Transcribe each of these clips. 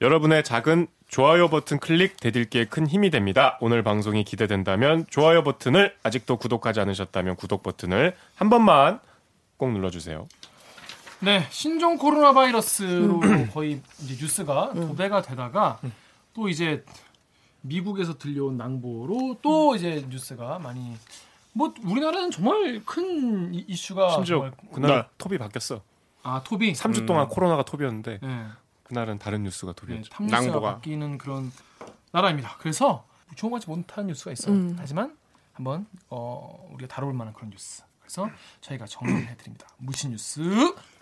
여러분의 작은 좋아요 버튼 클릭 대들기에 큰 힘이 됩니다. 오늘 방송이 기대된다면 좋아요 버튼을 아직도 구독하지 않으셨다면 구독 버튼을 한 번만 꼭 눌러주세요. 네, 신종 코로나 바이러스로 거의 이제 뉴스가 도배가 되다가 또 이제 미국에서 들려온 낭보로 또 이제 뉴스가 많이 뭐 우리나라는 정말 큰 이- 이슈가 심지어 정말 그날 네. 톱이 바뀌었어. 아 톱이 3주 동안 코로나가 톱이었는데 네, 그날은 다른 뉴스가 네, 톱이었죠. 탑뉴스가 낭보가. 바뀌는 그런 나라입니다. 그래서 좋은 거지 못한 뉴스가 있어요. 음. 하지만 한번 어, 우리가 다뤄볼 만한 그런 뉴스. 그래서 저희가 정리를 해드립니다. 무신 뉴스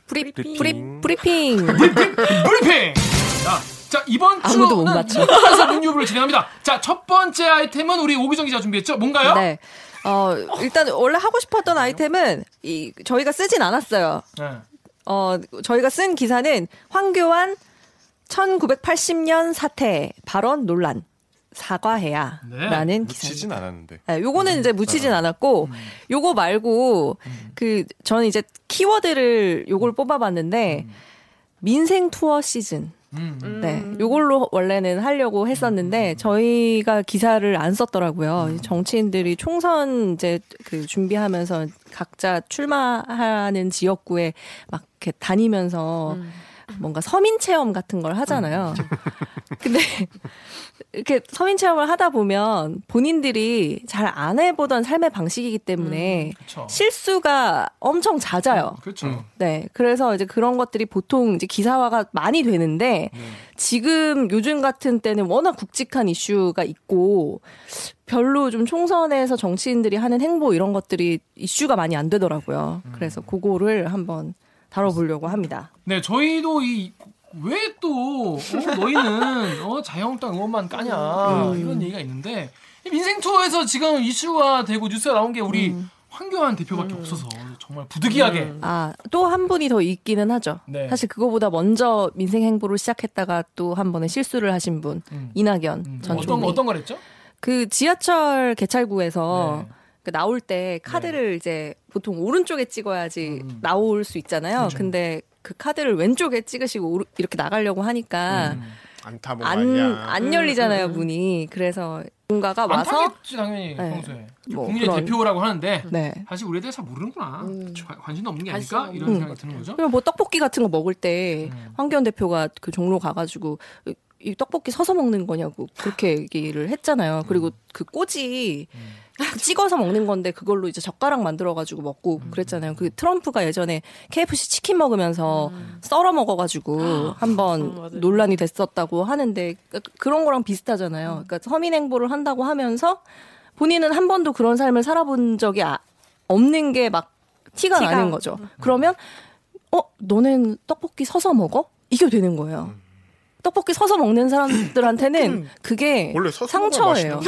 브리 브리핑. 브리 브리핑. 브리핑! 자, 자 이번 아무도 못 주는. 뉴스에서 문유부를 진행합니다. 자, 첫 번째 아이템은 우리 오기정 기자 준비했죠? 뭔가요? 네. 어, 일단 원래 하고 싶었던 아이템은 이 저희가 쓰진 않았어요. 네. 어, 저희가 쓴 기사는 황교안 1980년 사태 발언 논란 사과해야 네. 라는 묻히진 기사입니다. 않았는데. 네, 요거는 이제 묻히진 않았고 요거 말고 그 저는 이제 키워드를 요걸 뽑아봤는데 민생 투어 시즌 음. 네, 요걸로 원래는 하려고 했었는데 저희가 기사를 안 썼더라고요. 정치인들이 총선 이제 그 준비하면서 각자 출마하는 지역구에 막 이렇게 다니면서 뭔가 서민 체험 같은 걸 하잖아요. 근데 이렇게 서민 체험을 하다 보면 본인들이 잘 안 해보던 삶의 방식이기 때문에 그렇죠. 실수가 엄청 잦아요. 그렇죠. 네. 그래서 이제 그런 것들이 보통 이제 기사화가 많이 되는데 지금 요즘 같은 때는 워낙 굵직한 이슈가 있고 별로 좀 총선에서 정치인들이 하는 행보 이런 것들이 이슈가 많이 안 되더라고요. 그래서 그거를 한번 다뤄보려고 합니다. 네, 저희도 이 왜또 어, 너희는 어, 자유한국당 의원만 까냐 이런 얘기가 있는데 이 민생 투어에서 지금 이슈가 되고 뉴스가 나온 게 우리 황교안 대표밖에 없어서 정말 부득이하게 아, 또 한 분이 더 있기는 하죠. 네. 사실 그거보다 먼저 민생 행보를 시작했다가 또 한 번에 실수를 하신 분, 음. 이낙연 음, 전 어떤 총리. 어떤 거랬죠? 그 지하철 개찰구에서 네. 그 나올 때 카드를 이제 보통 오른쪽에 찍어야지 음. 나올 수 있잖아요. 그렇죠. 근데 그 카드를 왼쪽에 찍으시고 오르- 이렇게 나가려고 하니까 음. 안타 뭐 안. 안 열리잖아요, 문이. 그래서 뭔가가 안 와서 타겠지 당연히 네. 평소에 뭐 국민의 그런- 대표라고 하는데 네. 사실 우리에 대해서 잘 모르는구나 관- 관심도 없는 게 아닐까 이런 생각이 드는 거죠. 그리고 뭐 떡볶이 같은 거 먹을 때 음. 황교안 대표가 그 종로 가가지고 이- 이 떡볶이 서서 먹는 거냐고 그렇게 얘기를 했잖아요. 그리고 그 꼬지 그 찍어서 먹는 건데 그걸로 이제 젓가락 만들어 가지고 먹고 그랬잖아요. 그 트럼프가 예전에 KFC 치킨 먹으면서 썰어 먹어 가지고 한번 논란이 됐었다고 하는데 그- 그런 거랑 비슷하잖아요. 그러니까 서민 행보를 한다고 하면서 본인은 한 번도 그런 삶을 살아본 적이 아- 없는 게 막 티가, 티가. 나는 거죠. 그러면 어 너넨 떡볶이 서서 먹어? 이게 되는 거예요. 떡볶이 서서 먹는 사람들한테는 그게 원래 서서 상처예요.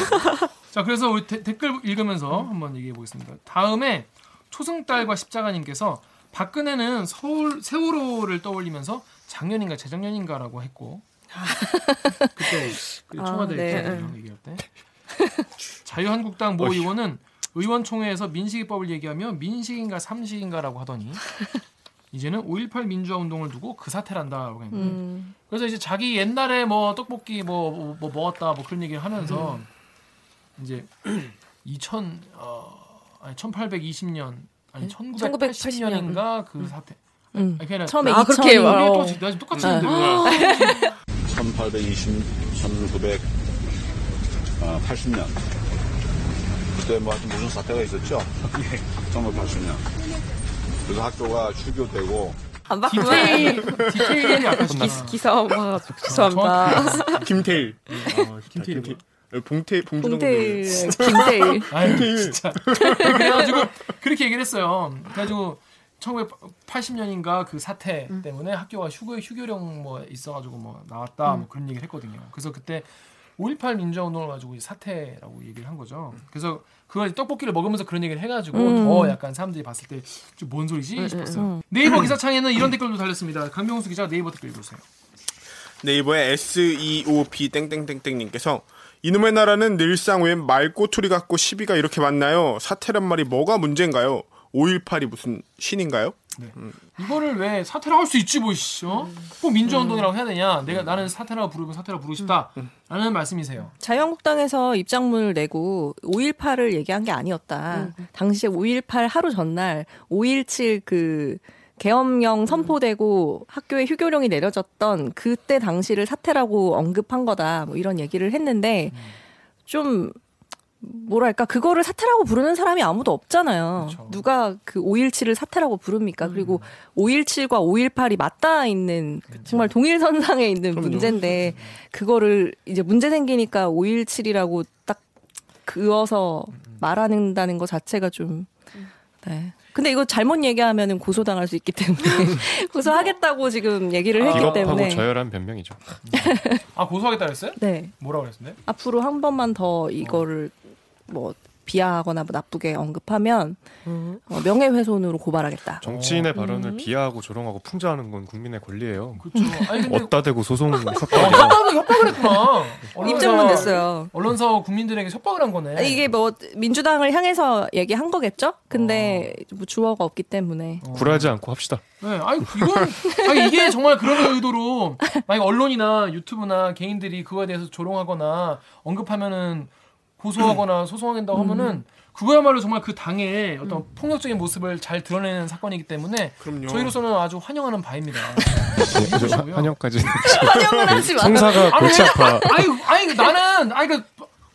자, 그래서 우리 데- 댓글 읽으면서 한번 얘기해 보겠습니다. 다음에 초승달과 십자가님께서 박근혜는 서울 세월호를 떠올리면서 작년인가 재작년인가라고 했고 그때 그 청와대 아, 네. 네. 얘기할 때 자유한국당 모 의원은 의원총회에서 민식이법을 얘기하며 민식인가 삼식인가라고 하더니 이제는 5.18 민주화 운동을 두고 그 사태를 한다고 했는데 음. 그래서 이제 자기 옛날에 뭐 떡볶이 뭐, 뭐, 뭐 먹었다 뭐 그런 얘기를 하면서 이제 2000 어, 아니 1820년 아니 1980년인가 그 사태. 음. 아니 그냥 처음에 아, 그렇게 2000이 말- 이게 어. 똑같이 나 지금 똑같이 네. 했는데 1820, 1980년. 그때 뭐 하여튼 무슨 사태가 있었죠? 1980년. 그래서 학교가 휴교되고 안 바꾸면 디테일 디테일이 약간 좀 기사 와 죄송합니다. 김태일. 김태일 김태일. 봉태 봉준호 봉태일, 김태일. 아유 진짜 그래가지고 그렇게 얘기를 했어요. 그래가지고 1980년인가 그 사태 때문에 학교가 휴교 휴교령 뭐 있어가지고 뭐 나왔다 뭐 그런 얘기를 했거든요. 그래서 그때 5.18 민주화 운동을 가지고 이제 사태라고 얘기를 한 거죠. 그래서 그걸 떡볶이를 먹으면서 그런 얘기를 해가지고 음. 더 약간 사람들이 봤을 때 좀 뭔 소리지 싶었어요. 네이버 기사창에는 이런 댓글도 달렸습니다. 강병수 기자 네이버 댓글 읽으세요. 네이버의 SEOP 땡땡땡땡님께서 이놈의 나라는 늘상 웬 말꼬투리 같고 시비가 이렇게 많나요? 사태란 말이 뭐가 문제인가요? 5.18이 무슨 신인가요? 이거를 왜 사태라고 할수 있지 뭐 씨, 어? 꼭 민주화 운동이라고 해야 되냐? 내가 나는 사태라고 부르면 사태라고 부르고 싶다라는 말씀이세요. 자유한국당에서 입장문을 내고 5.18을 얘기한 게 아니었다. 당시에 5.18 하루 전날 5.17 그 계엄령 선포되고 학교에 휴교령이 내려졌던 그때 당시를 사태라고 언급한 거다. 뭐 이런 얘기를 했는데 좀 뭐랄까 그거를 사태라고 부르는 사람이 아무도 없잖아요. 그쵸. 누가 그 5.17을 사태라고 부릅니까? 그리고 5.17과 5.18이 맞닿아 있는 정말 동일선상에 있는 문제인데 그거를 이제 문제 생기니까 5.17이라고 딱 그어서 말하는다는 것 자체가 좀 네. 근데 이거 잘못 얘기하면은 고소당할 수 있기 때문에 고소하겠다고 지금 얘기를 했기 때문에 저열한 변명이죠. 아 고소하겠다 그랬어요? 네. 뭐라고 그랬는데? 앞으로 한 번만 더 이거를 뭐 비하하거나 뭐 나쁘게 언급하면 어, 명예훼손으로 고발하겠다. 정치인의 음. 발언을 비하하고 조롱하고 풍자하는 건 국민의 권리예요. 그렇죠. 아니 근데 어따 대고 소송 어, 협박이야. 협박을 협박을 했구나. 언론사- 입장문 냈어요. 언론사 국민들에게 협박을 한 거네. 이게 뭐 민주당을 향해서 얘기한 거겠죠? 근데 뭐 주어가 없기 때문에 굴하지 않고 합시다. 네, 아니 이건 아니 이게 정말 그런 의도로 만약 언론이나 유튜브나 개인들이 그거에 대해서 조롱하거나 언급하면은 고소하거나 소송하겠다고 하면은 그거야말로 정말 그 당의 어떤 폭력적인 모습을 잘 드러내는 사건이기 때문에 그럼요. 저희로서는 아주 환영하는 바입니다. 화- 환영까지. 환영을 하지 마. 골치 아파. 아니, 아니 나는 아니 그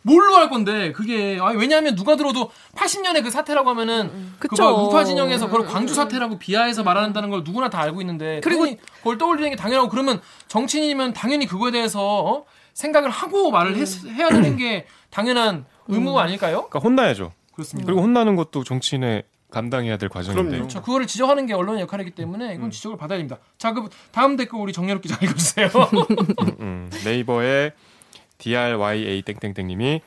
뭘로 할 건데 그게 아니 왜냐하면 누가 들어도 80년에 그 사태라고 하면은 그쵸. 그거 우파 진영에서 그걸 광주 사태라고 비하해서 말한다는 걸 누구나 다 알고 있는데 그리고- 그리고 그걸 떠올리는 게 당연하고 그러면 정치인이면 당연히 그거에 대해서 어? 생각을 하고 말을 했- 해야 되는 게 당연한 의무 아닐까요? 그러니까 혼나야죠. 그렇습니다. 그리고 혼나는 것도 정치인의 감당해야 될 과정인데. 그럼요. 그렇죠. 그거를 지적하는 게 언론의 역할이기 때문에 이건 지적을 받아야 됩니다. 자, 그 다음 댓글 우리 정렬욱 기자 읽어주세요. 음, 네이버에 DRYA 땡땡땡님이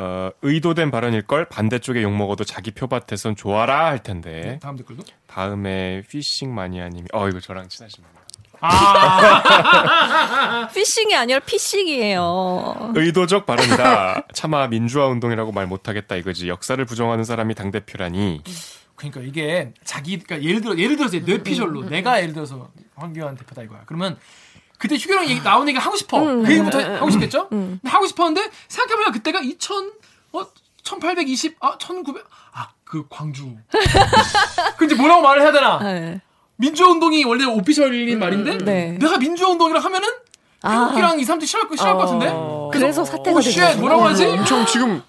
어, 의도된 발언일 걸 반대쪽에 욕 먹어도 자기 표밭에선 좋아라 할 텐데 다음 댓글도. 다음에 피싱 마니아님이 어 이거 저랑 친하신 분 이에요. 피싱이 아니라 피싱이에요. 의도적 발언이다. 차마 민주화 운동이라고 말 못하겠다 이거지. 역사를 부정하는 사람이 당 대표라니. 그러니까 이게 자기 그러니까 예를 들어 예를 들어서 뇌피셜로 내가 예를 들어서 황교안 대표다 이거야. 그러면 그때 휴교령 얘기 나온 얘기 하고 싶어. 그 얘기부터 하고 싶겠죠? 근데 하고 싶었는데 생각해보면 그때가 2000 어 1820, 아, 1900, 아, 그 광주. 그 이제 뭐라고 말을 해야 되나? 네. 민주화운동이 원래 오피셜인 말인데, 네. 내가 민주화운동이라 하면은, 아. 태극기랑 2, 3주 싫어할 거, 싫어할 것 같은데? 그래서 사태가 거죠. 뭐라고 하지? 엄청 지금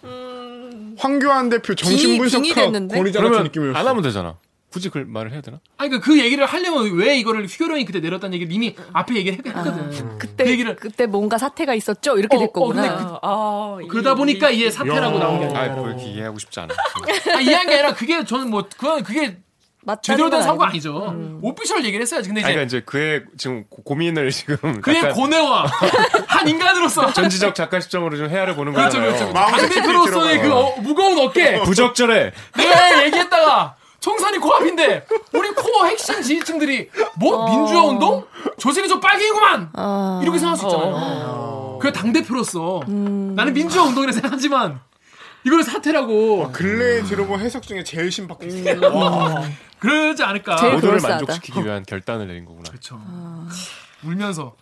황교안 대표 정신 분석학 빙의됐는데? 권위자 같은 느낌이었어. 안 하면 되잖아. 굳이 그 말을 해야 되나? 아니, 그, 그 얘기를 하려면 왜 이거를 휴교령이 그때 내렸다는 얘기를 이미 앞에 얘기를 했- 했거든. 그때 그 얘기를- 그때 뭔가 사태가 있었죠. 이렇게 어, 될 어, 거구나. 근데 그- 아, 그러다 보니까 이게 사태라고 나온 게 아, 아니야. 뭐 이렇게 이해하고 싶지 않아. 아, 이해한 게 아니라 그게 저는 뭐, 그건 그게 제대로 된 알고. 아니죠. 오피셜 얘기를 했어야지. 근데 아니, 이제 그러니까 이제 그의 지금 고- 고민을 지금 그의 약간 고뇌와 한 인간으로서 전지적 작가 시점으로 좀 헤아려 보는 그렇죠, 거잖아요. 그렇죠. 당대표로서의 그 어, 무거운 어깨. 부적절해. 내가 얘기했다가 총선이 코앞인데 우리 코어 핵심 지지층들이 뭐 민주화 운동? 저 새끼 저 빨갱이구만. 아. 이렇게 생각할 수 있잖아요. 그 당 대표로서 나는 민주화 운동이라 생각하지만 이걸 사태라고 근래에 들어본 해석 중에 제일 신박했어. 와. 그러지 않을까. 모두를. 만족시키기 위한 결단을 내린 거구나. 그렇죠. 울면서.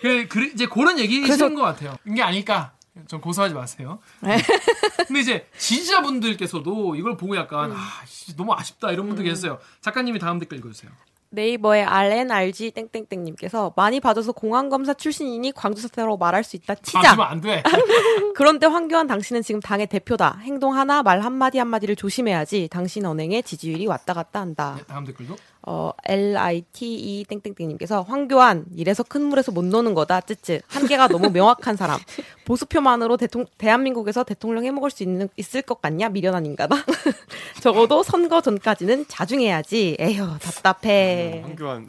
그, 그, 이제 그런 얘기이신 것 같아요. 이게 아닐까. 전 고소하지 마세요. 근데 이제 지지자분들께서도 이걸 보고 약간 아 씨, 너무 아쉽다 이런 분들 계셨어요. 작가님이 다음 댓글 읽어주세요. 네이버의 RNRG 땡땡땡님께서 많이 봐줘서 공안검사 출신이니 광주 사태라고 말할 수 있다. 치자. 맞으면 안 돼. 그런데 황교안 당신은 지금 당의 대표다. 행동 하나, 말 한마디 한마디를 조심해야지. 당신 언행에 지지율이 왔다 갔다 한다. 네, 다음 댓글도. 어, LITE 땡땡땡님께서 황교안 이래서 큰 물에서 못 노는 거다. 쯔쯔. 한계가 너무 명확한 사람. 보수표만으로 대통, 대한민국에서 대통령 해먹을 수 있는, 있을 것 같냐? 미련한 인가다. 적어도 선거 전까지는 자중해야지. 에휴 답답해. 황교안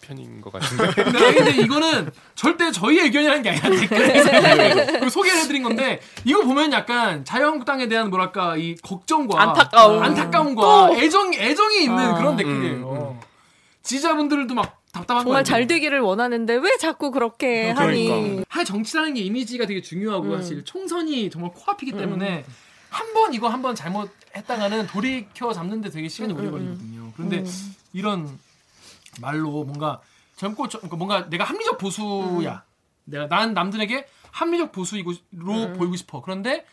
편인 것 같은데. 근데, 근데 이거는 절대 저희 의견이라는 게 아니라 댓글에서 그 소개를 해드린 건데 이거 보면 약간 자유한국당에 대한 뭐랄까 이 걱정과 안타까움. 안타까움과 애정 애정이 있는 아. 그런 댓글이에요. 지지자분들도 막 답답한 정말. 잘 되기를 원하는데 왜 자꾸 그렇게 하니? 그러니까. 하 정치라는 게 이미지가 되게 중요하고 사실 총선이 정말 코앞이기 때문에 한번 이거 한 번 잘못했다가는 돌이켜 잡는데 되게 시간이 오래 걸리거든요. 그런데 이런 말로 뭔가 젊고 저- 그러니까 뭔가 내가 합리적 보수야. 내가 난 남들에게 합리적 보수이고 로 보이고 싶어. 그런데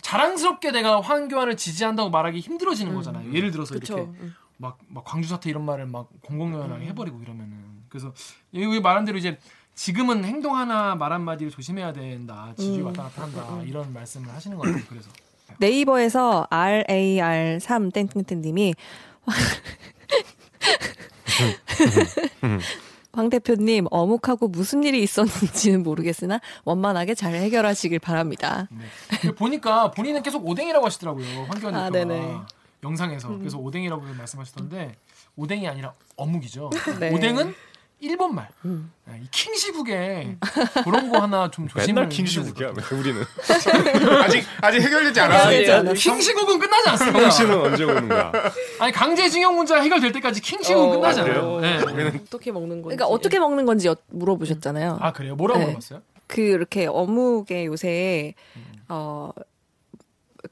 자랑스럽게 내가 황교안을 지지한다고 말하기 힘들어지는 거잖아요. 예를 들어서 그쵸. 이렇게 막, 막 광주 사태 이런 말을 막 공공연하게 해버리고 이러면은. 그래서 여기 말한 대로 이제 지금은 행동 하나 말 한마디를 조심해야 된다. 지지율 왔다 갔다 한다. 이런 말씀을 하시는 것 같아요 그래서. 네이버에서 RAR3 땡땡땡 님이 황 대표님 어묵하고 무슨 일이 있었는지는 모르겠으나 원만하게 잘 해결하시길 바랍니다. 근데 보니까 본인은 계속 오뎅이라고 하시더라고요 황교안 아, 대표가 네네. 영상에서 그래서 오뎅이라고 말씀하시던데 오뎅이 아니라 어묵이죠 네. 음. 오뎅은 일본 말. 네, 이 킹시국에 그런 거 하나 좀 조심을 맨날 킹시국이야 왜 우리는. 아직 아직 해결되지 않았어요. 킹시국은 끝나지 않습니다. 형씨는 언제 오는 거야? 아니 강제징용 문제가 해결될 때까지 킹시국은 어, 끝나지? 않아요. 네. 어떻게 먹는 건지. 그러니까 어떻게 먹는 건지 여- 물어보셨잖아요. 아 그래요? 뭐라고 네. 물어봤어요? 그 이렇게 어묵에 요새 어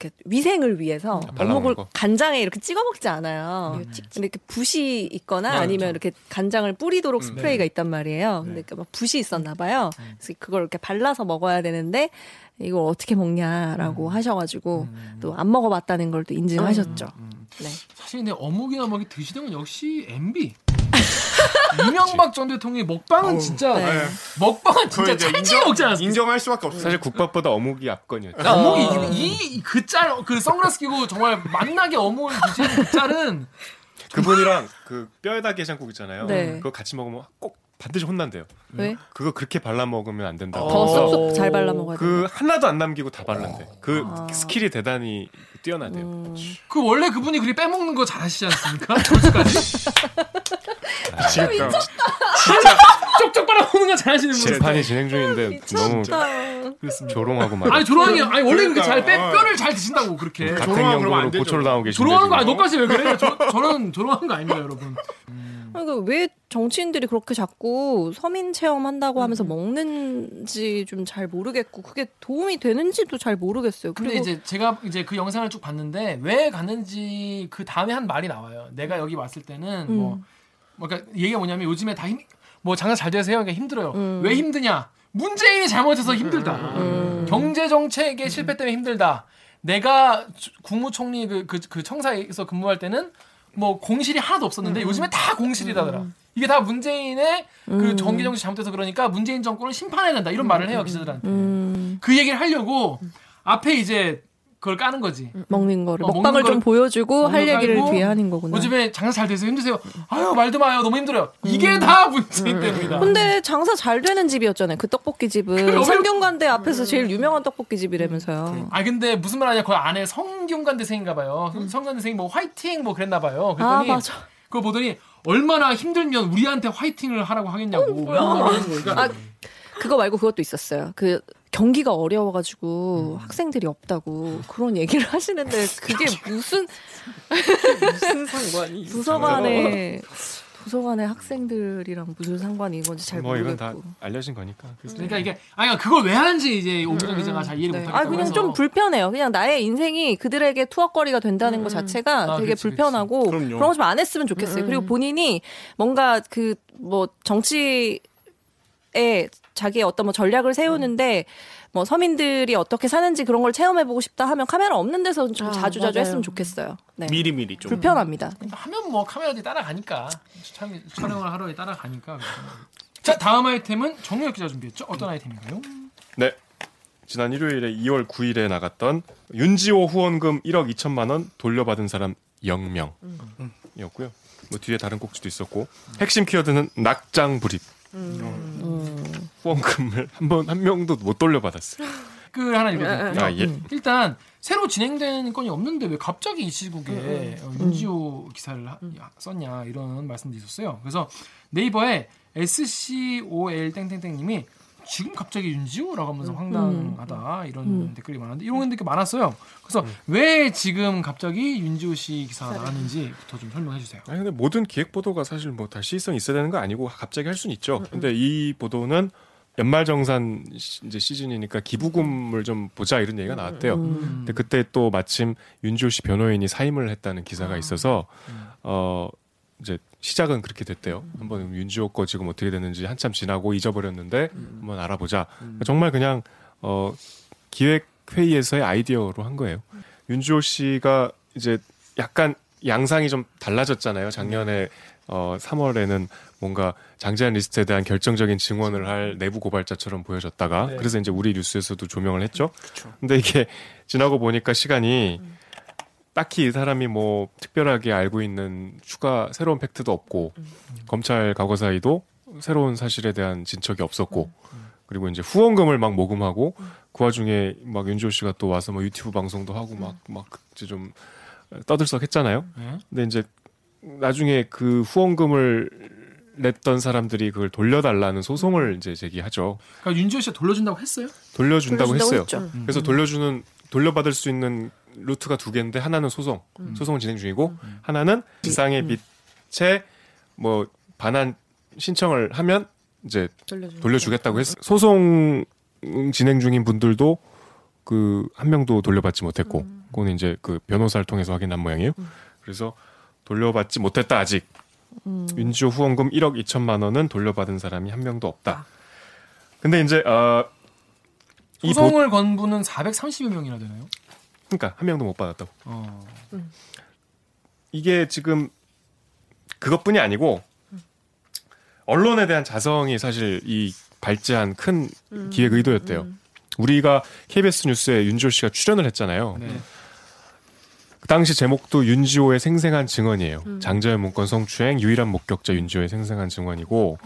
이렇게 위생을 위해서 어묵을 거. 간장에 이렇게 찍어 먹지 않아요. 음. 근데 이렇게 붓이 있거나 네, 아니면 그렇죠. 이렇게 간장을 뿌리도록 스프레이가 네. 있단 말이에요. 근데 네. 그막 붓이 있었나 봐요. 음. 그래서 그걸 이렇게 발라서 먹어야 되는데 이걸 어떻게 먹냐라고 음. 하셔가지고 또안 먹어봤다는 걸 또 인증하셨죠. 음. 네. 사실 근데 어묵이나 먹이 드시는 건 역시 MB. 이명박 전 대통령의 먹방은 진짜 네. 먹방은 진짜 찰지게 먹지 않았어요. 인정할 수밖에 없어요. 사실 국밥보다 어묵이 압권이었죠. 어묵이 이그짤 그 선글라스 끼고 정말 맛나게 어묵을 드시는 그 짤은 그분이랑 그 뼈에다 게장국 있잖아요. 네. 그거 같이 먹으면 꼭 반드시 혼난대요. 왜? 그거 그렇게 발라 먹으면 안 된다고. 더 그래서 쏙쏙 잘 발라 먹어야 돼. 그 하나도 안 남기고 다 발랐대. 그 아. 스킬이 대단히 뛰어나대요. 음. 그 원래 그분이 그리 빼먹는 거 잘하시지 않습니까? 저까지 지금 쪽쪽 빨아먹는 거 잘하시는 분. 재판이 진행 중인데 너무 그렇습니다. 조롱하고 말. 아니 게 아니 원래 그렇게 잘 빼, 그러니까. 뼈를 잘 드신다고 그렇게 같은 안 연금으로 되죠. 고초를 당하고 계신데 조롱하는 거 아니. 너까지 왜 그래? 저, 저는 조롱하는 거 아닙니다 여러분. 그 러니까 왜 정치인들이 그렇게 자꾸 서민 체험한다고 음. 하면서 먹는지 좀 잘 모르겠고 그게 도움이 되는지도 잘 모르겠어요. 근데 그리고 이제 제가 이제 그 영상을 쭉 봤는데 왜 갔는지 그 다음에 한 말이 나와요. 내가 여기 왔을 때는 음. 뭐, 뭐 그러니까 얘기가 뭐냐면 요즘에 다 힘, 뭐 장사 잘 되세요? 그러니까 힘들어요. 음. 왜 힘드냐? 문재인이 잘못해서 힘들다. 음. 경제 정책의 실패 때문에 힘들다. 내가 주- 국무총리 그, 그, 그 청사에서 근무할 때는 뭐 공실이 하나도 없었는데 음. 요즘에 다 공실이다더라. 이게 다 문재인의 그 경제 정책 잘못해서 그러니까 문재인 정권을 심판해야 된다 이런 말을 해요 기자들한테. 음, 그 얘기를 하려고 앞에 이제 그걸 까는 거지. 먹는 거를 어, 먹는 먹방을 거를 좀 보여주고 할 먹는 거 얘기를 뒤에 하는 거구나. 요즘에 장사 잘 되세요 힘드세요. 아유 말도 마요 너무 힘들어요. 이게 다 문재인 때문이다. 근데 장사 잘 되는 집이었잖아요. 그 떡볶이 집은 성균관대 앞에서 제일 유명한 떡볶이 집이라면서요. 아 근데 무슨 말 하냐 그 안에 성균관대생인가 봐요. 성균관대생이 뭐 화이팅 뭐 그랬나 봐요. 아 그랬더니 맞아. 그거 보더니 얼마나 힘들면 우리한테 화이팅을 하라고 하겠냐고. 거예요. 그러니까 아, 그거 말고 그것도 있었어요. 그 경기가 어려워가지고 학생들이 없다고 그런 얘기를 하시는데 그게 무슨 무슨 상관이? 도서관에 도서관에 학생들이랑 무슨 상관이 이건지 잘뭐 이건 다 모르겠고. 알려진 거니까. 그래서 그러니까 이게 아니 그러니까 그걸 왜 하는지 이제 오기정 기자가 잘 이해를 네. 못하겠다고 아 그냥 해서. 좀 불편해요. 그냥 나의 인생이 그들에게 투어거리가 된다는 것 자체가 아, 되게 그치, 불편하고 그치. 그런 거 좀 안 했으면 좋겠어요. 그리고 본인이 뭔가 그 뭐 정치 에 자기의 어떤 뭐 전략을 세우는데 뭐 서민들이 어떻게 사는지 그런 걸 체험해보고 싶다 하면 카메라 없는 데서 좀 아, 자주 자주 맞아요. 했으면 좋겠어요. 네. 미리 미리 좀. 불편합니다. 하면 뭐 카메라들이 따라가니까 촬- 촬영을 하러 따라가니까. 자 다음 아이템은 정유혁 기자 준비했죠. 어떤 아이템인가요? 네. 지난 일요일에 2월 9일에 나갔던 윤지호 후원금 1억 2천만 원 돌려받은 사람 0명이었고요. 뭐 뒤에 다른 꼭지도 있었고 핵심 키워드는 낙장 불입. 후원금을 한 번 한 명도 못 돌려받았어요. 댓글 하나 읽어드릴게요. 아, 예. 일단 새로 진행된 건이 없는데 왜 갑자기 이 시국에 음, 어, 윤지호 기사를 하- 야, 썼냐 이런 말씀도 있었어요. 그래서 네이버에 SCOL 땡땡땡님이 지금 갑자기 윤지호라고 음. 하면서 황당하다 이런 댓글이 많았는데 이런 댓글 많았어요. 그래서 음. 왜 지금 갑자기 윤지호 씨 기사가 나왔는지부터 좀 설명해 주세요. 아니 근데 모든 기획 보도가 사실 뭐다 시의성 있어야 되는 거 아니고 갑자기 할 수는 있죠. 근데 이 보도는 연말 정산 시- 이제 시즌이니까 기부금을 좀 보자 이런 얘기가 나왔대요. 근데 그때 또 마침 윤지호 씨 변호인이 사임을 했다는 기사가 있어서 어 이제 시작은 그렇게 됐대요. 한번 윤지오 거 지금 어떻게 됐는지 한참 지나고 잊어버렸는데 한번 알아보자. 정말 그냥 어 기획 회의에서의 아이디어로 한 거예요. 윤지오 씨가 이제 약간 양상이 좀 달라졌잖아요. 작년에 어 3월에는 뭔가 장자연 리스트에 대한 결정적인 증언을 할 내부 고발자처럼 보여졌다가 네. 그래서 이제 우리 뉴스에서도 조명을 했죠. 근데 이게 지나고 보니까 시간이 딱히 이 사람이 뭐 특별하게 알고 있는 추가 새로운 팩트도 없고 검찰 과거사위도 새로운 사실에 대한 진척이 없었고 그리고 이제 후원금을 막 모금하고 그 와중에 막 윤지호 씨가 또 와서 뭐 유튜브 방송도 하고 막막 이제 좀 떠들썩했잖아요. 네. 근데 이제 나중에 그 후원금을 냈던 사람들이 그걸 돌려달라는 소송을 이제 제기하죠. 그러니까 윤지호 씨가 돌려준다고 했어요? 돌려준다고, 돌려준다고 했어요. 했죠. 그래서 돌려주는 돌려받을 수 있는 루트가 두 개인데 하나는 소송, 음. 소송은 진행 중이고 하나는 지상의 빛에 뭐 반환 신청을 하면 이제 돌려주겠다 고 했어. 소송 진행 중인 분들도 그 한 명도 돌려받지 못했고, 음. 그거는 이제 그 변호사를 통해서 확인한 모양이에요. 그래서 돌려받지 못했다 아직. 음. 윤지호 후원금 1억 2천만 원은 돌려받은 사람이 한 명도 없다. 근데 이제 어, 소송을 건 분은 430여 명이나 되나요? 그러니까 한 명도 못 받았다고. 어. 이게 지금 그것뿐이 아니고 언론에 대한 자성이 사실 이 발제한 큰 기획 의도였대요. 우리가 KBS 뉴스에 윤지호 씨가 출연을 했잖아요. 네. 그 당시 제목도 윤지호의 생생한 증언이에요. 장자연 문건 성추행 유일한 목격자 윤지호의 생생한 증언이고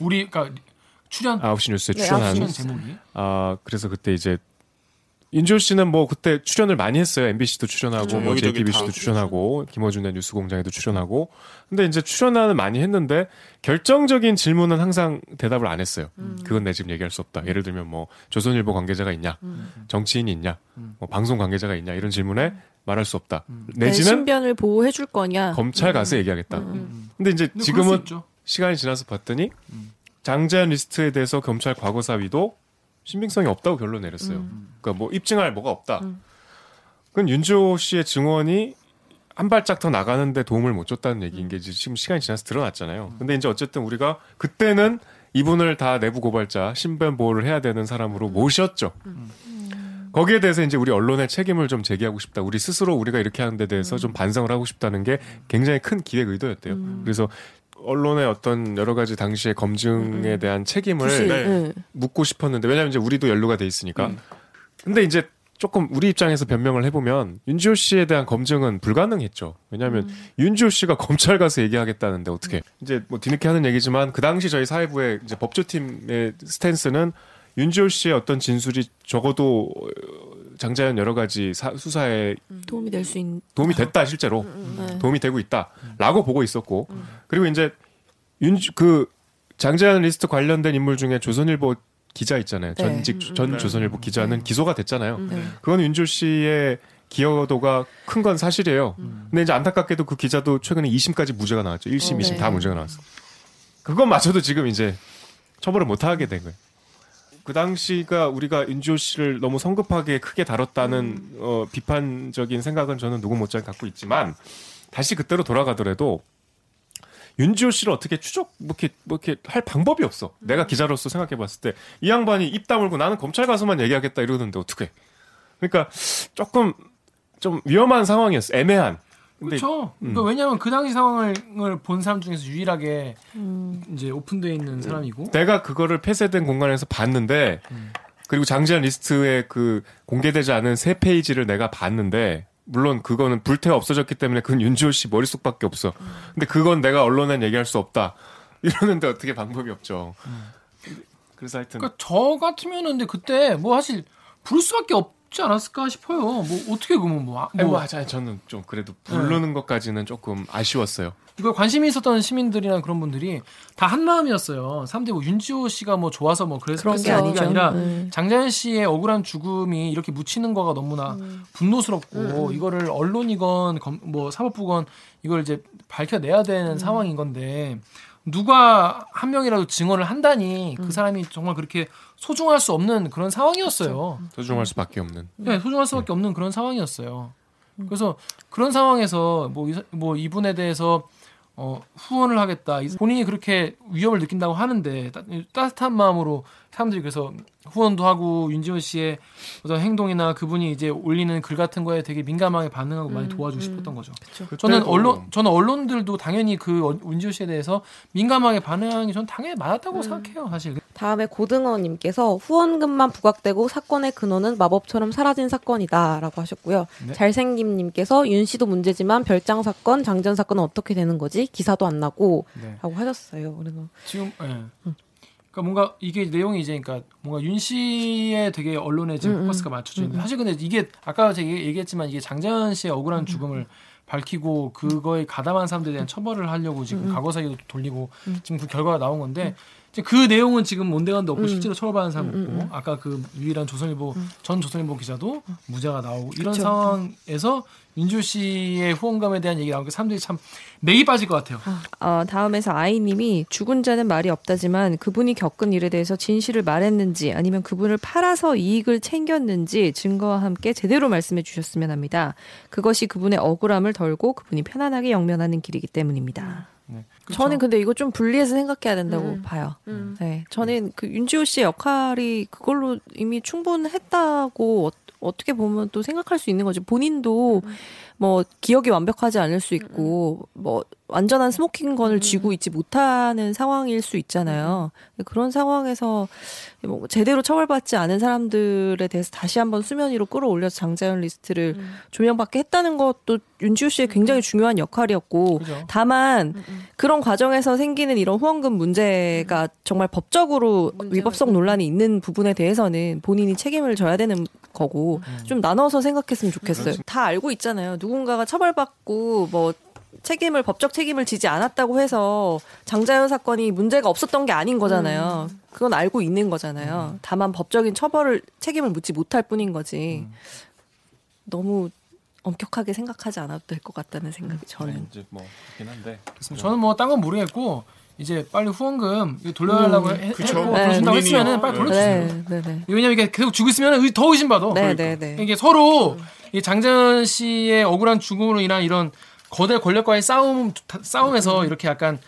우리 그러니까 출연 9시 뉴스에 네, 출연한 출연 제목이 아 그래서 그때 이제 윤지호 씨는 뭐 그때 출연을 많이 했어요. MBC도 출연하고 그렇죠. 뭐 여기저기 JTBC도 다. 출연하고 김어준의 뉴스공장에도 출연하고 근데 이제 출연을 많이 했는데 결정적인 질문은 항상 대답을 안 했어요. 그건 내 지금 얘기할 수 없다. 예를 들면 뭐 조선일보 관계자가 있냐, 정치인이 있냐, 뭐 방송 관계자가 있냐 이런 질문에 말할 수 없다. 내 내지는 신변을 보호해 줄 거냐? 검찰 가서 얘기하겠다. 근데 이제 근데 지금은. 시간이 지나서 봤더니 장자연 리스트에 대해서 검찰 과거사위도 신빙성이 없다고 결론 내렸어요. 그러니까 뭐 입증할 뭐가 없다. 그건 윤지오 씨의 증언이 한 발짝 더 나가는데 도움을 못 줬다는 얘기인 게 지금 시간이 지나서 드러났잖아요. 근데 이제 어쨌든 우리가 그때는 이분을 다 내부 고발자 신변 보호를 해야 되는 사람으로 모셨죠. 거기에 대해서 이제 우리 언론의 책임을 좀 제기하고 싶다. 우리 스스로 우리가 이렇게 하는 데 대해서 좀 반성을 하고 싶다는 게 굉장히 큰 기획 의도였대요. 그래서 언론의 어떤 여러 가지 당시의 검증에 대한 책임을 네. 네. 묻고 싶었는데 왜냐하면 이제 우리도 연루가 돼 있으니까. 근데 이제 조금 우리 입장에서 변명을 해보면 윤지호 씨에 대한 검증은 불가능했죠. 왜냐하면 윤지호 씨가 검찰 가서 얘기하겠다는데 어떻게? 이제 뭐 뒤늦게 하는 얘기지만 그 당시 저희 사회부의 이제 법조팀의 스탠스는 윤지호 씨의 어떤 진술이 적어도 어, 장자연 여러 가지 사- 수사에 도움이 될 수 있는. 도움이 됐다 실제로 네. 도움이 되고 있다라고 보고 있었고 그리고 이제 윤주 그 장재현 리스트 관련된 인물 중에 조선일보 기자 있잖아요 네. 전직 전 네. 조선일보 기자는 기소가 됐잖아요 네. 그건 윤주 씨의 기여도가 큰 건 사실이에요 근데 이제 안타깝게도 그 기자도 최근에 2심까지 무죄가 나왔죠 1심 어, 2심 네. 다 무죄가 나왔어 그것마저도 지금 이제 처벌을 못 하게 된 거예요. 그 당시가 우리가 윤지호 씨를 너무 성급하게 크게 다뤘다는 어, 비판적인 생각은 저는 누구 못지않게 갖고 있지만 다시 그때로 돌아가더라도 윤지호 씨를 어떻게 추적 뭐 이렇게 뭐 이렇게 할 방법이 없어. 내가 기자로서 생각해 봤을 때 이 양반이 입 다물고 나는 검찰 가서만 얘기하겠다 이러는데 어떻게? 그러니까 조금 좀 위험한 상황이었어. 애매한. 그렇죠. 그러니까 왜냐하면 그 당시 상황을 본 사람 중에서 유일하게 음. 이제 오픈되어 있는 사람이고 내가 그거를 폐쇄된 공간에서 봤는데 그리고 장자연 리스트에 그 공개되지 않은 세 페이지를 내가 봤는데 물론 그거는 불태워 없어졌기 때문에 그건 윤지오 씨 머릿속밖에 없어. 근데 그건 내가 언론엔 얘기할 수 없다. 이러는데 어떻게 방법이 없죠. 그래서 하여튼 그러니까 저 같으면은 근데 그때 뭐 사실 부를 수밖에 없 지 않았을까 싶어요. 뭐 어떻게 그러면 뭐, 아- 뭐, 뭐 맞아요. 저는 좀 그래도 부르는 것까지는 조금 아쉬웠어요. 이걸 관심이 있었던 시민들이나 그런 분들이 다 한 마음이었어요. 사람들이 뭐 윤지호 씨가 뭐 좋아서 뭐 그래서 그런 게 아니죠. 아니라 음. 장자연 씨의 억울한 죽음이 이렇게 묻히는 거가 너무나 분노스럽고 이거를 언론이건 검- 뭐 사법부건 이걸 이제 밝혀내야 되는 상황인 건데 누가 한 명이라도 증언을 한다니 그 사람이 정말 그렇게 소중할 수 없는 그런 상황이었어요. 소중할 수밖에 없는. 네, 소중할 수밖에 없는 그런 상황이었어요. 그래서 그런 상황에서 뭐, 이, 뭐 이분에 대해서 어, 후원을 하겠다. 이- 본인이 그렇게 위협을 느낀다고 하는데 따, 따뜻한 마음으로 사람들이 그래서 후원도 하고 윤지호 씨의 어떤 행동이나 그분이 이제 올리는 글 같은 거에 되게 민감하게 반응하고 많이 도와주고 싶었던 거죠. 저는 그때도 언론 저는 언론들도 당연히 그 어- 윤지호 씨에 대해서 민감하게 반응하는 게 저는 당연히 맞았다고 생각해요, 사실. 다음에 고등어님께서 후원금만 부각되고 사건의 근원은 마법처럼 사라진 사건이다라고 하셨고요. 네. 잘생김님께서 윤 씨도 문제지만 별장 사건, 장전 사건은 어떻게 되는 거지? 기사도 안 나고 네. 라고 하셨어요. 그래서 지금 예. 그러니까 뭔가 이게 내용이 이제 그러니까 뭔가 윤 씨의 되게 언론에 지금 포커스가 맞춰져 있는데 사실 근데 이게 아까 제가 얘기- 얘기했지만 이게 장자연 씨의 억울한 죽음을 밝히고 그거에 가담한 사람들에 대한 처벌을 하려고 지금 과거 사기도 돌리고 지금 그 결과가 나온 건데 그 내용은 지금 온데간데 없고 실제로 처벌받은 사람 없고 아까 그 유일한 조선일보 전 조선일보 기자도 무죄가 나오고 이런 상황에서 윤주 씨의 후원감에 대한 얘기 나오니까 사람들이 참 맥이 빠질 것 같아요. 어, 다음에서 아이님이 죽은 자는 말이 없다지만 그분이 겪은 일에 대해서 진실을 말했는지 아니면 그분을 팔아서 이익을 챙겼는지 증거와 함께 제대로 말씀해 주셨으면 합니다. 그것이 그분의 억울함을 덜고 그분이 편안하게 영면하는 길이기 때문입니다. 네. 저는 근데 이거 좀 분리해서 생각해야 된다고 봐요. 네, 저는 그 윤지오 씨의 역할이 그걸로 이미 충분했다고 어, 어떻게 보면 또 생각할 수 있는 거지. 본인도 뭐 기억이 완벽하지 않을 수 있고 뭐 완전한 smoking gun을 쥐고 있지 못하는 상황일 수 있잖아요. 그런 상황에서 뭐 제대로 처벌받지 않은 사람들에 대해서 다시 한번 수면 위로 끌어올려서 장자연 리스트를 조명받게 했다는 것도 윤지호 씨의 굉장히 중요한 역할이었고 그죠. 다만 그런 과정에서 생기는 이런 후원금 문제가 정말 법적으로 위법성 논란이 있는 부분에 대해서는 본인이 책임을 져야 되는 거고 좀 나눠서 생각했으면 좋겠어요. 다 알고 있잖아요. 누군가가 처벌받고 뭐 책임을 법적 책임을 지지 않았다고 해서 장자연 사건이 문제가 없었던 게 아닌 거잖아요. 그건 알고 있는 거잖아요. 다만 법적인 처벌을 책임을 묻지 못할 뿐인 거지. 너무 엄격하게 생각하지 않아도 될 것 같다는 생각이 저는. 이제 뭐 그렇긴 한데. 저는 뭐 딴 건 모르겠고 이제 빨리 후원금 돌려달라고 해- 그쵸. 했고 네. 그러신다고. 했으면은 빨리 돌려주세요. 네, 네, 네. 왜냐면 이게 계속 주고 있으면 더 의심받아. 네, 네, 네. 이게 서로 이 장자연 씨의 억울한 죽음으로 인한 이런 거대 권력과의 싸움 싸움에서 이렇게 약간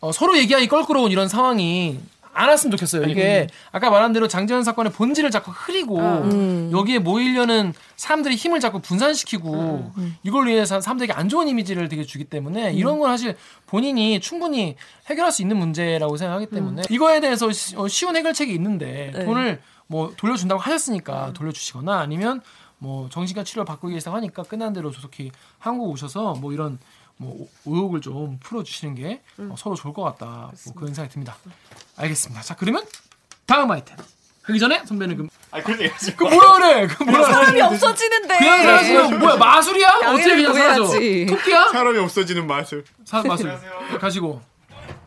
어, 서로 얘기하기 껄끄러운 이런 상황이 안 왔으면 좋겠어요. 이게 아까 말한 대로 장자연 사건의 본질을 자꾸 흐리고 음. 여기에 모이려는 사람들이 힘을 자꾸 분산시키고 이걸로 인해서 사람들에게 안 좋은 이미지를 되게 주기 때문에 이런 건 사실 본인이 충분히 해결할 수 있는 문제라고 생각하기 때문에 이거에 대해서 시- 어, 쉬운 해결책이 있는데 네. 돈을 뭐 돌려준다고 하셨으니까 돌려주시거나 아니면 뭐 정신과 치료를 받고 계시다고 하니까 끝난 대로 조속히 한국 오셔서 뭐 이런 뭐 의혹을 좀 풀어주시는 게 어, 서로 좋을 것 같다. 뭐 그런 생각이 듭니다. 알겠습니다. 자 그러면 다음 아이템 하기 전에 선배는 그, 아 그래. 그 뭐라 그래? 그 뭐라 그래? 사람이 없어지는데. 그냥 사라지면 뭐야 마술이야? 어떻게 그냥 사라져? 구해야지. 토끼야? 사람이 없어지는 마술. 사, 마술 가시고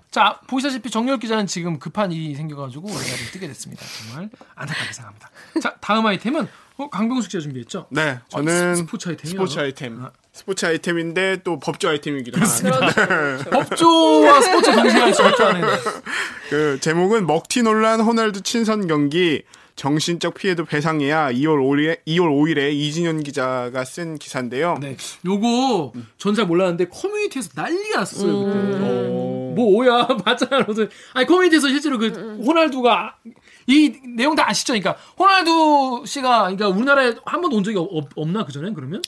자 보시다시피 정열 기자는 지금 급한 일이 생겨가지고 좀 뜨게 됐습니다. 정말 안타깝게 생각합니다. 자 다음 아이템은 어, 강병숙 씨가 준비했죠? 네, 저는 어, 스- 스포츠 아이템이요? 스포츠 아이템. 아. 스포츠 아이템인데 또 법조 아이템이기도 합니다. 법조와 스포츠 동시에 할 수 없다는 그 제목은 먹튀 논란 호날두 친선 경기 정신적 피해도 배상해야 2월 5일에 2월 5일에 이진현 기자가 쓴 기사인데요. 네, 요거 전 잘 몰랐는데 커뮤니티에서 난리가 났었어요 그때. 오. 뭐 오야 맞잖아. 아니 커뮤니티에서 실제로 그 호날두가 이 내용 다 아시죠? 그러니까 호날두 씨가 그러니까 우리나라에 한 번도 온 적이 없, 없나 그 전에 그러면?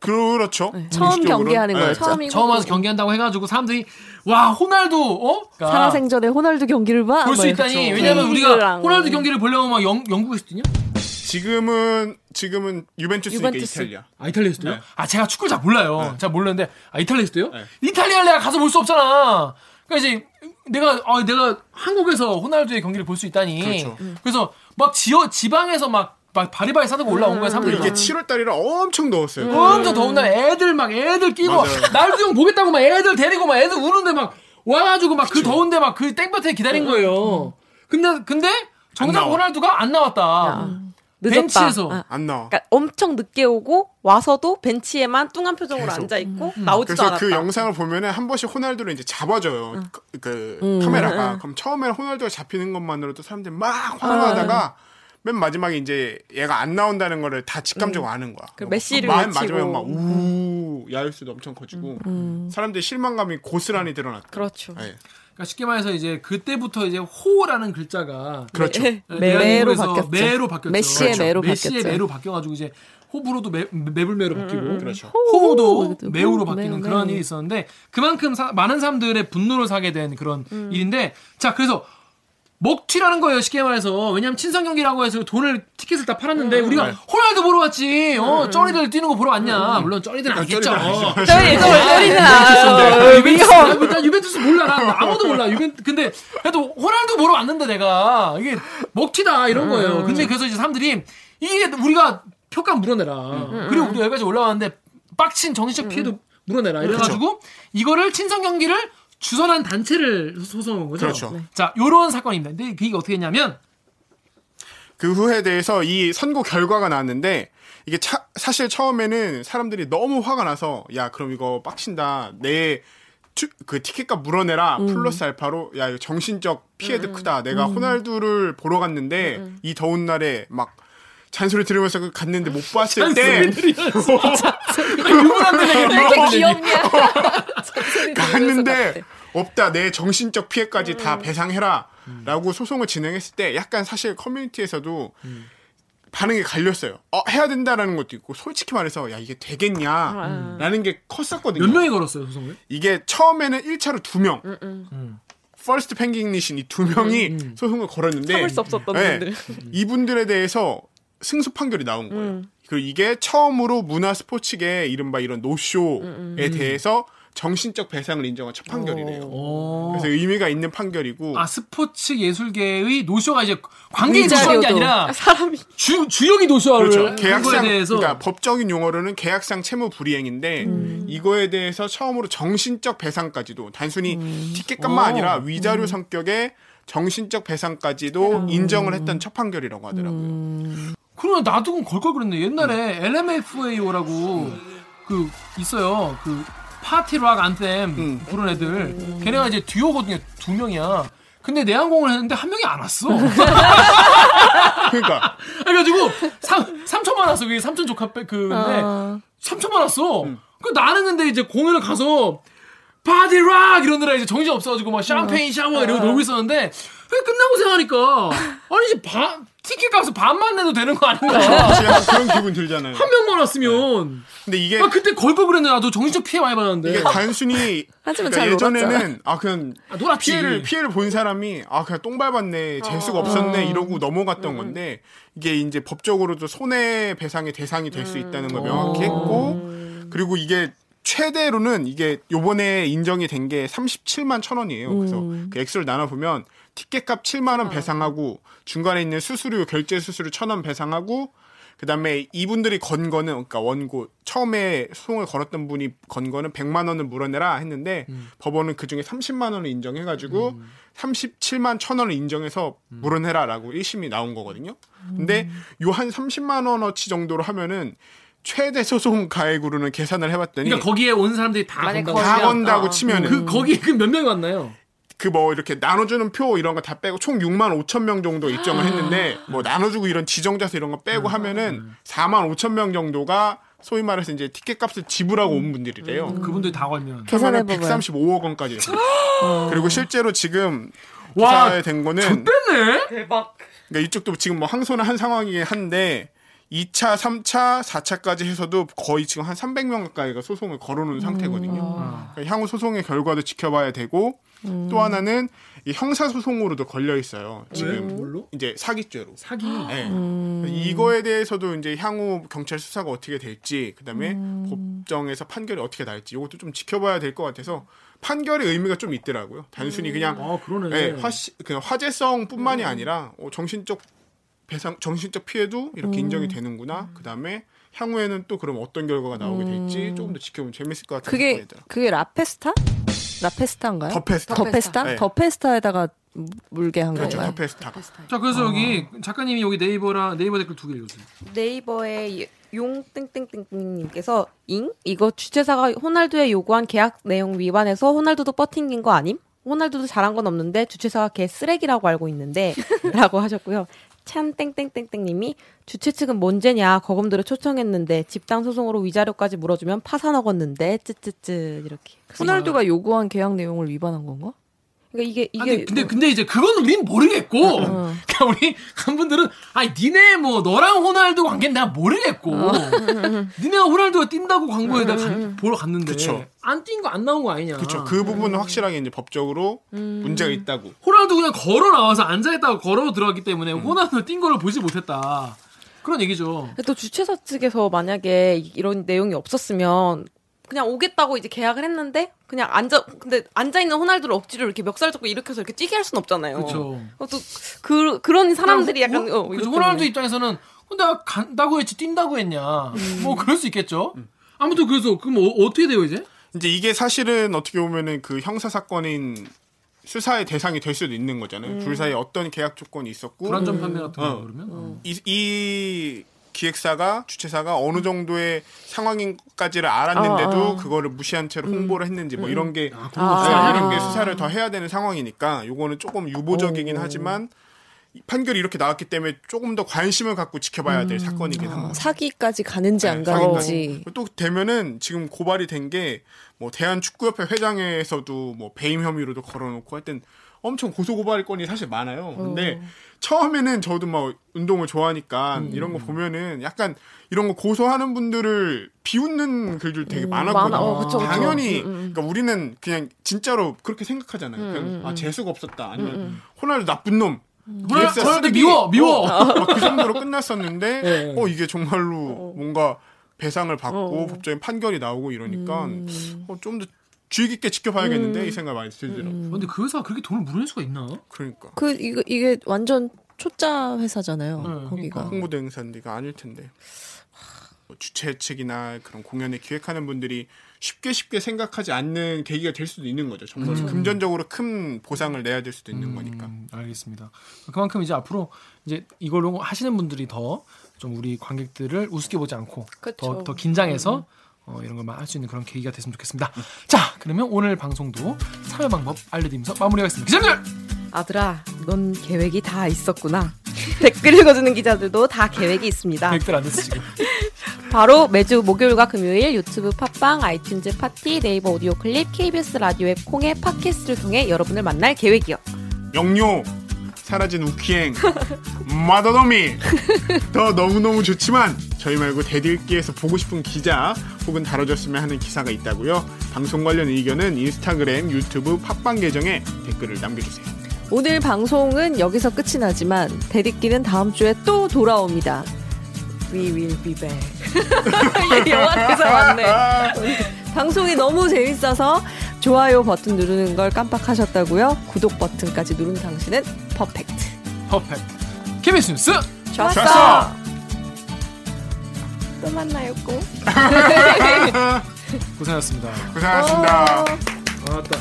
그렇죠. 처음 공식적으로는. 경기하는 네. 거였죠. 처음이고 처음 와서 경기한다고 해가지고 사람들이 와 호날두 어? 그러니까 살아생전에 호날두 경기를 봐. 볼수뭐 있다니. 왜냐면 우리가 K리그랑. 호날두 경기를 보려면 막 영, 영국에서 뛰냐? 지금은 지금은 유벤투스니까 유벤투스. 이탈리아. 아 이탈리아에서 뛰어요? 네. 아 제가 축구를 잘 몰라요. 잘 모르는데 아 이탈리아에서 뛰어요? 네. 이탈리아를 내가 가서 볼 수 없잖아. 그러니까 이제 내가 아 내가 한국에서 호날두의 경기를 볼 수 있다니. 그렇죠. 래서 막 지어 지방에서 막, 막 바리바리 싸들고 올라온 거야 사람들이. 이게 7월 달이라 엄청 더웠어요. 엄청 더운 날 애들 막 애들 끼고. 날도 형 보겠다고 막 애들 데리고 막 애들 우는데 막 와가지고 막 그 더운데 막 그 땡볕에 기다린 거예요. 근데 근데 정작. 호날두가 안 나왔다. 야, 늦었다. 벤치에서. 아, 안 나와. 그러니까 엄청 늦게 오고 와서도 벤치에만 뚱한 표정으로 계속. 앉아 있고 나오지도 그래서 않았다. 그 영상을 보면은 한 번씩 호날두를 이제 잡아줘요. 그, 그 음. 카메라가. 그럼 처음에는 호날두가 잡히는 것만으로도 사람들이 막 환호하다가 맨 마지막에 이제 얘가 안 나온다는 거를 다 직감적으로 아는 거야. 그 메시를 맨. 마지막에 막 우, 야유수도 엄청 커지고 사람들 이 실망감이 고스란히 드러났다. 그렇죠. 네. 그러니까 쉽게 말해서 이제 그때부터 이제 호라는 글자가 그렇죠. 네, 네, 매로 바뀌었죠. 매로 바뀌었죠. 메시의 그렇죠. 매로 메시의 바뀌었죠. 매로 바뀌어가지고 이제 호불호도 매, 매불매로 바뀌고 그렇죠. 호도 호, 매우로 호, 바뀌는 매우, 그런 매우. 일이 있었는데 그만큼 사- 많은 사람들의 분노를 사게 된 그런 일인데 자 그래서 먹튀라는 거예요 쉽게 말해서 왜냐면 친선 경기라고 해서 돈을 티켓을 다 팔았는데 우리가 호날두 보러 왔지 어 쩌리들 뛰는 거 보러 왔냐 물론 쩌리들은 아니겠죠 쩌리들 아니죠. 저희 예전 어린이는 아, 알아요. 유벤투스, 나 유벤투스 몰라. 난 아무도 몰라. 유벤 근데 그래도 호날두 보러 왔는데 내가 이게 먹튀다 이런 거예요. 근데 그래서 이제 사람들이 이게 우리가 표가 물어내라. 그리고 우리 여기까지 올라왔는데 빡친 정신적 피해도 물어내라. 이래가지고 이거를 친선 경기를 주선한 단체를 소송한 거죠. 그렇죠. 자, 요런 사건입니다. 근데 그게 어떻게 했냐면 그 후에 대해서 이 선고 결과가 나왔는데 이게 차- 사실 처음에는 사람들이 너무 화가 나서 야 그럼 이거 빡친다. 내 그 티켓값 물어내라. 플러스 알파로 야 이거 정신적 피해도 크다. 내가 호날두를 보러 갔는데 이 더운 날에 막 잔소리 들으면서 그 갔는데 못 봤을 때. 유물한테 내게 왜 이렇게 귀엽냐? 갔는데 없다. 내 정신적 피해까지 다 배상해라라고 소송을 진행했을 때 약간 사실 커뮤니티에서도 반응이 갈렸어요. 어, 해야 된다라는 것도 있고 솔직히 말해서 야 이게 되겠냐 라는 게 컸었거든요. 몇 명이 걸었어요, 소송을? 이게 처음에는 1차로 두 명. first penguin이신 이 두 명이 소송을 걸었는데 참을 수 없었던 네, 분들. 이분들에 대해서 승소 판결이 나온 거예요. 그리고 이게 처음으로 문화 스포츠계 이른바 이런 노쇼에 대해서 정신적 배상을 인정한 첫 판결이래요. 오. 그래서 의미가 있는 판결이고 아 스포츠 예술계의 노쇼가 이제 관계인. 노쇼한 게 아니라 사람이 주 주역이 노쇼를 그렇죠. 계약상 대해서 그러니까 법적인 용어로는 계약상 채무 불이행인데 이거에 대해서 처음으로 정신적 배상까지도 단순히 티켓값만 오. 아니라 위자료 성격의 정신적 배상까지도 인정을 했던 첫 판결이라고 하더라고요. 그러면 나도 그럼 걸걸 그랬네. 옛날에 LMFAO라고 그 있어요. 그 파티 락 안템 음. 부른 애들. 걔네가 이제 듀오거든요. 두 명이야. 근데 내한공을 했는데 한 명이 안 왔어. 그러니까 그래가지고 3, 3천만 왔어. 그게 삼촌 조카 빼 그, 근데 어. 3천만 왔어. 그 나는 근데 이제 공연을 가서 파티 락 이러느라 이제 정신 없어가지고 막 샴페인 샤워 이러고 놀고 있었는데 그 끝나고 생각하니까 아니 이제 반 티켓 값을 반만 내도 되는 거 아닌가? 제가 그런 기분 들잖아요. 한 명만 왔으면. 근데 이게 아 그때 걸걸 그랬네 나도 정신적 피해 많이 받았는데. 이게 단순히 하지만 그러니까 잘 예전에는 아 그냥 아, 놀았지. 피해를 피해를 본 사람이 아 그냥 똥 밟았네 재수가 없었네 이러고 넘어갔던 건데 이게 이제 법적으로도 손해 배상의 대상이 될 수 있다는 걸 명확히 했고 그리고 이게 최대로는 이게 요번에 인정이 된 게 37만 천 원이에요. 그래서 그 액수를 나눠 보면 티켓값 7만 원 배상하고 중간에 있는 수수료 결제 수수료 천원 배상하고 그다음에 이분들이 건 거는 그러니까 원고 처음에 소송을 걸었던 분이 건 거는 100만 원을 물어내라 했는데 법원은 그 중에 30만 원을 인정해 가지고 37만 천 원을 인정해서 물어내라라고 1심이 나온 거거든요. 근데 요 한 30만 원어치 정도로 하면은 최대 소송 가액으로는 계산을 해 봤더니 그러니까 거기에 온 사람들이 다 건다고 다 건다고 어. 치면은 그 거기 그 몇 명이 왔나요? 그 뭐 이렇게 나눠주는 표 이런 거 다 빼고 총 6만 5천 명 정도 입정을 했는데 뭐 나눠주고 이런 지정자수 이런 거 빼고 하면은 4만 5천 명 정도가 소위 말해서 이제 티켓 값을 지불하고 온 분들이래요. 그분들이 다 걸면 계산해봐봐요. 135억 원까지. 그리고 실제로 지금 와, 기사에 된 거는 뺐네. 대박. 그러니까 이쪽도 지금 뭐 항소는 한 상황이긴 한데 2차, 3차, 4차까지 해서도 거의 지금 한 300명 가까이가 소송을 걸어놓은 상태거든요. 그러니까 향후 소송의 결과도 지켜봐야 되고 또 하나는 이 형사 소송으로도 걸려 있어요. 지금 뭘로? 이제 사기죄로. 사기. 네. 이거에 대해서도 이제 향후 경찰 수사가 어떻게 될지 그다음에 법- 법정에서 판결이 어떻게 날지 이것도 좀 지켜봐야 될 것 같아서 판결의 의미가 좀 있더라고요. 단순히 그냥 아 그러네. 예, 화시, 그냥 화제성뿐만이 아니라 어, 정신적 배상, 정신적 피해도 이렇게 인정이 되는구나. 그 다음에 향후에는 또 그럼 어떤 결과가 나오게 될지 조금 더 지켜보면 재밌을 것 같아요. 그게 그게 라페스타? 라페스타인가요? 더 페스타. 더 페스타? 네. 더 페스타에다가 물게 한 그렇죠. 건가요? 더 페스타. 자 그래서 여기 작가님이 여기 네이버랑 네이버 댓글 두 개 읽어주세요. 네이버의 용 땡땡땡땡님께서 잉 이거 주최사가 호날두에 요구한 계약 내용 위반해서 호날두도 뻐팅긴 거 아님? 호날두도 잘한 건 없는데 주최사가 걔 쓰레기라고 알고 있는데라고 하셨고요. 참 땡땡땡땡님이 주최 측은 뭔 죄냐 거금들을 초청했는데 집단 소송으로 위자료까지 물어주면 파산하겠는데 쯔쯔쯔 이렇게. 호날두가 요구한 계약 내용을 위반한 건가? 그러니까 이게 아, 이게 근데, 근데 근데 이제 그건 우린 모르겠고. 그러니까 우리 한 분들은 아니 니네 뭐 너랑 호날두 관계는 내가 모르겠고. 니네가 호날두가 뛴다고 광고에다 가- 보러 갔는데 그쵸. 안뛴 거 안 나온 거 아니냐. 그렇죠. 그 부분은 확실하게 이제 법적으로 문제가 있다고. 호날두 그냥 걸어 나와서 앉아 있다가 걸어 들어갔기 때문에 호날두 뛴 거를 보지 못했다. 그런 얘기죠. 또 주최사 측에서 만약에 이런 내용이 없었으면 그냥 오겠다고 이제 계약을 했는데 그냥 앉아 근데 앉아 있는 호날두를 억지로 이렇게 멱살 잡고 일으켜서 이렇게 뛰게 할 수는 없잖아요. 그쵸. 또그 그런 사람들이 약간 어, 그죠 이것 호날두. 입장에서는 어, 내가 간다고 했지 뛴다고 했냐 뭐 그럴 수 있겠죠 아무튼 그래서 그럼 어, 어떻게 돼요 이제 이제 이게 사실은 어떻게 보면은 그 형사 사건인 수사의 대상이 될 수도 있는 거잖아요. 둘 사이에 어떤 계약 조건이 있었고 불안전 판매 같은 거 어. 그러면 어. 이, 이 기획사가 주최사가 어느 정도의 상황인까지를 알았는데도 어, 어. 그거를 무시한 채로 홍보를 했는지 뭐 이런 게 아, 네, 아. 이런 게 수사를 더 해야 되는 상황이니까 요거는 조금 유보적이긴 하지만 이 판결이 이렇게 나왔기 때문에 조금 더 관심을 갖고 지켜봐야 될 사건이긴 아, 합니다. 사기까지 가는지 안 네, 가는지. 또 되면은 지금 고발이 된 게 뭐 대한축구협회 회장에서도 뭐 배임 혐의로도 걸어놓고 하여튼 엄청 고소 고발 건이 사실 많아요. 근데 처음에는 저도 막 운동을 좋아하니까 이런 거 보면은 약간 이런 거 고소하는 분들을 비웃는 글들 되게 많았거든요. 많아. 어, 그쵸, 그쵸. 당연히 음, 음. 그러니까 우리는 그냥 진짜로 그렇게 생각하잖아요. 그냥 아 재수가 없었다 아니면 호날두 나쁜 놈. 호날- 호날두. 미워 미워 어, 막그 정도로 끝났었는데 네. 어 이게 정말로 뭔가 배상을 받고 법적인 판결이 나오고 이러니까 어, 좀더 주의 깊게 지켜봐야겠는데 이 생각 많이 들더라고요. 근데 그 회사가 그렇게 돈을 물어낼 수가 있나? 그러니까 그 이거 이게 완전 초짜 회사잖아요. 네, 거기가. 홍보대 행사인데가 아닐 텐데 뭐 주최 측이나 그런 공연을 기획하는 분들이 쉽게 쉽게 생각하지 않는 계기가 될 수도 있는 거죠. 정말 금전적으로 큰 보상을 내야 될 수도 있는 거니까. 음, 알겠습니다. 그만큼 이제 앞으로 이제 이걸로 하시는 분들이 더 좀 우리 관객들을 우습게 보지 않고 그쵸. 더, 더 긴장해서 어, 이런 걸할수 있는 그런 계기가 됐으면 좋겠습니다. 자, 그러면 오늘 방송도 참여 방법 알려드리면서 마무리하겠습니다. 기자님들! 아들아, 넌 계획이 다 있었구나. 댓글 읽어주는 기자들도 다 계획이 있습니다. 계획들 안 됐어, 지금. 바로 매주 목요일과 금요일 유튜브 팟빵, 아이튠즈 팟티, 네이버 오디오 클립, KBS 라디오 앱 콩의 팟캐스트를 통해 여러분을 만날 계획이요. 영요 사라진 우키행 마더더미 더 너무너무 좋지만 저희 말고 대들기에서 보고 싶은 기자 혹은 다뤄줬으면 하는 기사가 있다고요 방송 관련 의견은 인스타그램 유튜브 팟빵 계정에 댓글을 남겨주세요 오늘 방송은 여기서 끝이 나지만 대립기는 다음 주에 또 돌아옵니다. We will be back. 영화 대사 맞네. 방송이 너무 재밌어서 좋아요 버튼 누르는 걸 깜빡하셨다고요? 구독 버튼까지 누른 당신은 퍼펙트. 퍼펙트. KBS 뉴스! 좋았어 또 만나요, 꼭. 고생하셨습니다. 고생하셨습니다 아, 맞다.